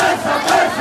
fuerza, fuerza.